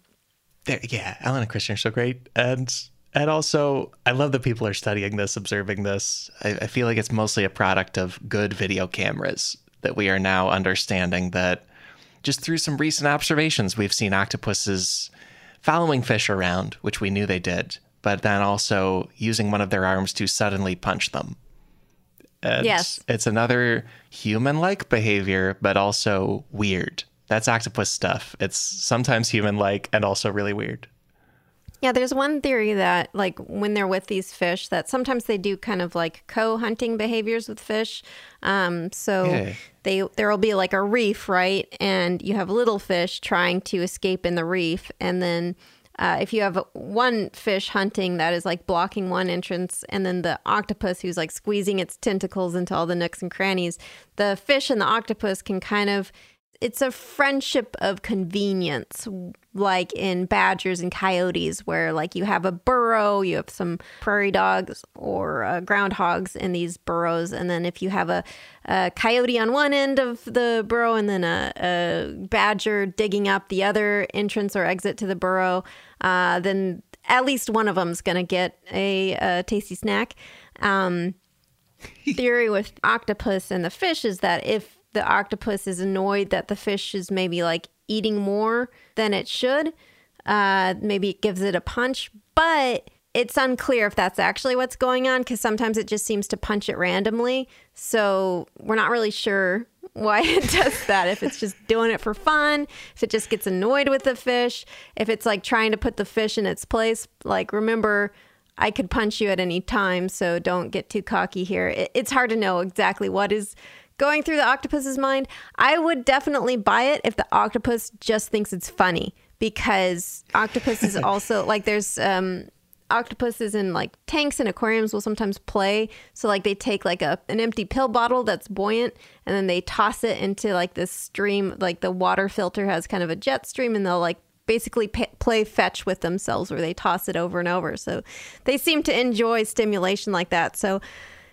There, yeah, Ellen and Christian are so great, and and also, I love that people are studying this, observing this. I, I, feel like it's mostly a product of good video cameras that we are now understanding that just through some recent observations, we've seen octopuses following fish around, which we knew they did, but then also using one of their arms to suddenly punch them. And yes. It's another human like behavior, but also weird. That's octopus stuff. It's sometimes human like and also really weird. Yeah, there's one theory that like when they're with these fish that sometimes they do kind of like co-hunting behaviors with fish. Um, so yeah. they there will be like a reef, right? And you have little fish trying to escape in the reef and then uh, if you have one fish hunting that is like blocking one entrance, and then the octopus who's like squeezing its tentacles into all the nooks and crannies, the fish and the octopus can kind of it's a friendship of convenience like in badgers and coyotes where like you have a burrow you have some prairie dogs or uh, groundhogs in these burrows and then if you have a, a, coyote on one end of the burrow and then a, a badger digging up the other entrance or exit to the burrow uh, then at least one of them's going to get a, a, tasty snack. Um, *laughs* theory with octopus and the fish is that if the octopus is annoyed that the fish is maybe like eating more than it should. Uh, maybe it gives it a punch, but it's unclear if that's actually what's going on because sometimes it just seems to punch it randomly. So we're not really sure *laughs* why it does that. if it's just doing it for fun, if it just gets annoyed with the fish, if it's like trying to put the fish in its place. Like, remember, I could punch you at any time, so don't get too cocky here. It, it's hard to know exactly what is going through the octopus's mind, I would definitely buy it if the octopus just thinks it's funny because octopus is *laughs* also like there's um octopuses in like tanks and aquariums will sometimes play. So like they take like a an empty pill bottle that's buoyant and then they toss it into like this stream. Like the water filter has kind of a jet stream, and they'll like basically play fetch with themselves where they toss it over and over. So they seem to enjoy stimulation like that. So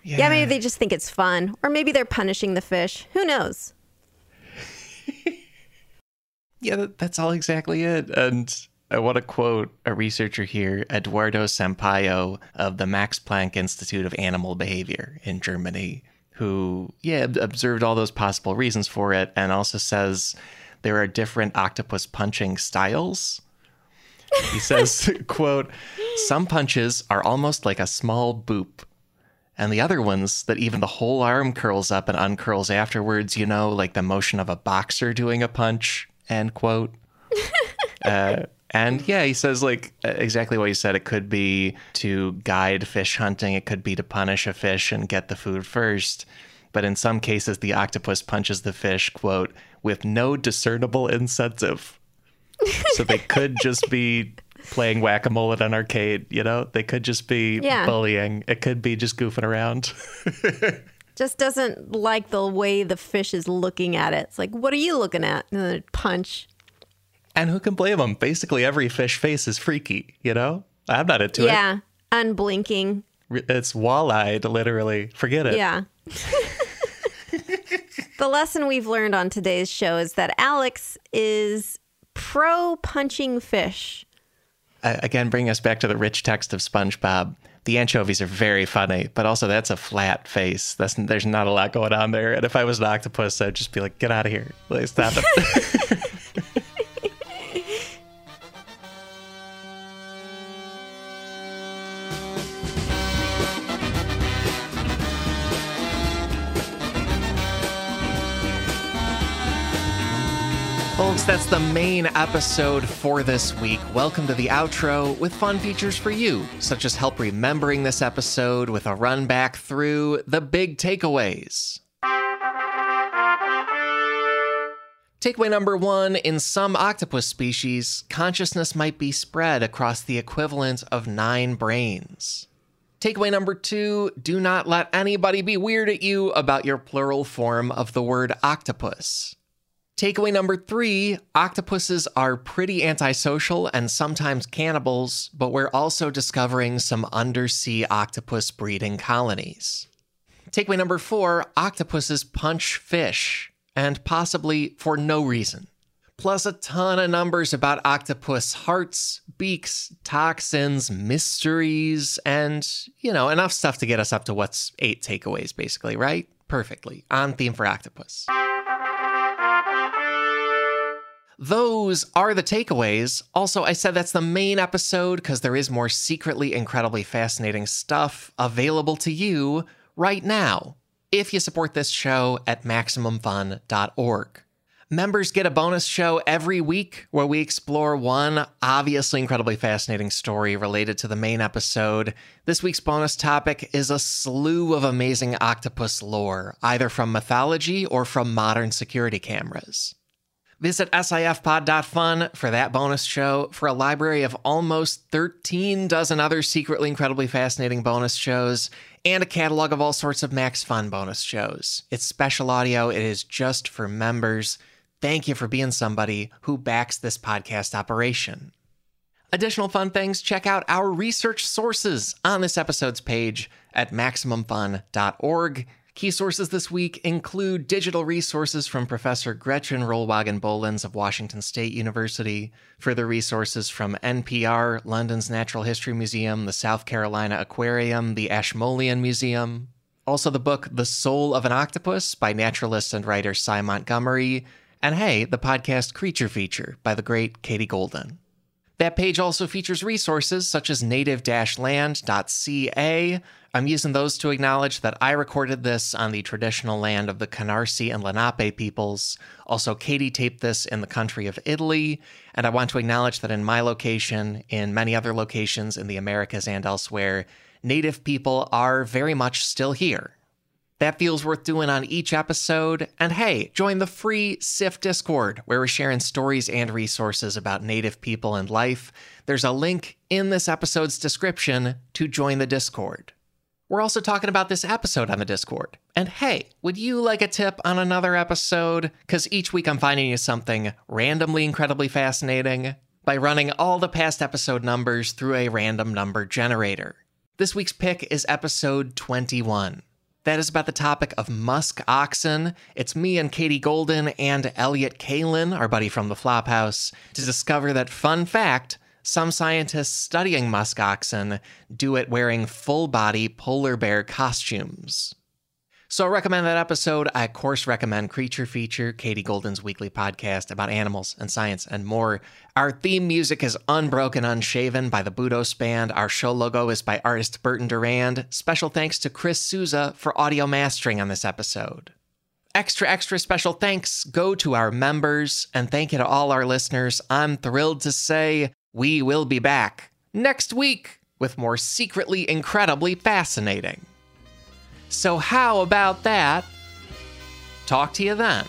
yeah. yeah, maybe they just think it's fun. Or maybe they're punishing the fish. Who knows? *laughs* yeah, that's all exactly it. And I want to quote a researcher here, Eduardo Sampaio of the Max Planck Institute of Animal Behavior in Germany, who, yeah, observed all those possible reasons for it and also says there are different octopus punching styles. He says, *laughs* quote, some punches are almost like a small boop and the other ones that even the whole arm curls up and uncurls afterwards, you know, like the motion of a boxer doing a punch, end quote. *laughs* uh, and yeah, he says like exactly what he said. It could be to guide fish hunting, it could be to punish a fish and get the food first. But in some cases, the octopus punches the fish, quote, with no discernible incentive. so they could just be *laughs* playing whack a mole at an arcade. You know, they could just be Yeah. bullying. It could be just goofing around. *laughs* Just doesn't like the way the fish is looking at it. It's like, what are you looking at? And then punch. and who can blame them? Basically, every fish face is freaky. You know, I'm not into it. yeah. Unblinking. It's wall-eyed, literally. Forget it. Yeah. *laughs* the lesson we've learned on today's show is that Alex is pro punching fish. Uh, again, bring us back to the rich text of SpongeBob. The anchovies are very funny, but also that's a flat face. That's there's not a lot going on there. And if I was an octopus, I'd just be like, "Get out of here! Like, stop it!" *laughs* that's the main episode for this week. Welcome to the outro with fun features for you, such as help remembering this episode with a run back through the big takeaways. Takeaway number one In some octopus species, consciousness might be spread across the equivalent of nine brains. Takeaway number two Do not let anybody be weird at you about your plural form of the word octopus. Takeaway number three octopuses are pretty antisocial and sometimes cannibals, but we're also discovering some undersea octopus breeding colonies. Takeaway number four octopuses punch fish, and possibly for no reason. Plus, a ton of numbers about octopus hearts, beaks, toxins, mysteries, and, you know, enough stuff to get us up to what's eight takeaways, basically, right? Perfectly. On theme for octopus. Those are the takeaways. Also, I said that's the main episode because there is more secretly incredibly fascinating stuff available to you right now if you support this show at MaximumFun.org. Members get a bonus show every week where we explore one obviously incredibly fascinating story related to the main episode. This week's bonus topic is a slew of amazing octopus lore, either from mythology or from modern security cameras. Visit sifpod.fun for that bonus show for a library of almost 13 dozen other secretly incredibly fascinating bonus shows and a catalog of all sorts of Max Fun bonus shows. It's special audio, it is just for members. Thank you for being somebody who backs this podcast operation. Additional fun things, check out our research sources on this episode's page at MaximumFun.org. Key sources this week include digital resources from Professor Gretchen Rollwagen Bollens of Washington State University, further resources from NPR, London's Natural History Museum, the South Carolina Aquarium, the Ashmolean Museum. Also, the book The Soul of an Octopus by naturalist and writer Sy Montgomery. And hey, the podcast Creature Feature by the great Katie Golden. That page also features resources such as native land.ca. I'm using those to acknowledge that I recorded this on the traditional land of the Canarsie and Lenape peoples. Also, Katie taped this in the country of Italy. And I want to acknowledge that in my location, in many other locations in the Americas and elsewhere, native people are very much still here. That feels worth doing on each episode. And hey, join the free SIF Discord, where we're sharing stories and resources about Native people and life. There's a link in this episode's description to join the Discord. We're also talking about this episode on the Discord. And hey, would you like a tip on another episode? Because each week I'm finding you something randomly incredibly fascinating by running all the past episode numbers through a random number generator. This week's pick is episode 21. That is about the topic of musk oxen. It's me and Katie Golden and Elliott Kalan, our buddy from the Flophouse, to discover that, fun fact, some scientists studying musk oxen do it wearing full body polar bear costumes. So I recommend that episode. I, of course, recommend Creature Feature, Katie Golden's weekly podcast about animals and science and more. Our theme music is Unbroken Unshaven by the Budos Band. Our show logo is by artist Burton Durand. Special thanks to Chris Souza for audio mastering on this episode. Extra, extra special thanks go to our members, and thank you to all our listeners. I'm thrilled to say we will be back next week with more secretly incredibly fascinating. So, how about that? Talk to you then.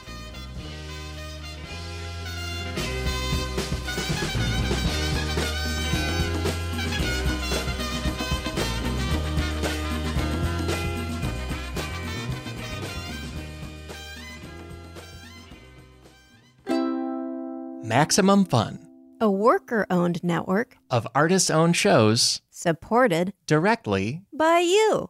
Maximum Fun, a worker owned network of artist owned shows supported directly by you.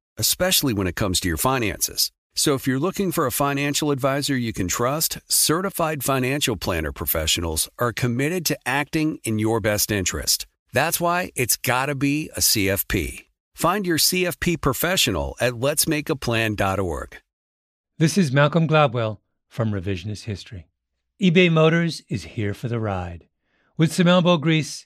especially when it comes to your finances. So if you're looking for a financial advisor you can trust, certified financial planner professionals are committed to acting in your best interest. That's why it's got to be a CFP. Find your CFP professional at letsmakeaplan.org. This is Malcolm Gladwell from Revisionist History. eBay Motors is here for the ride. With some elbow grease,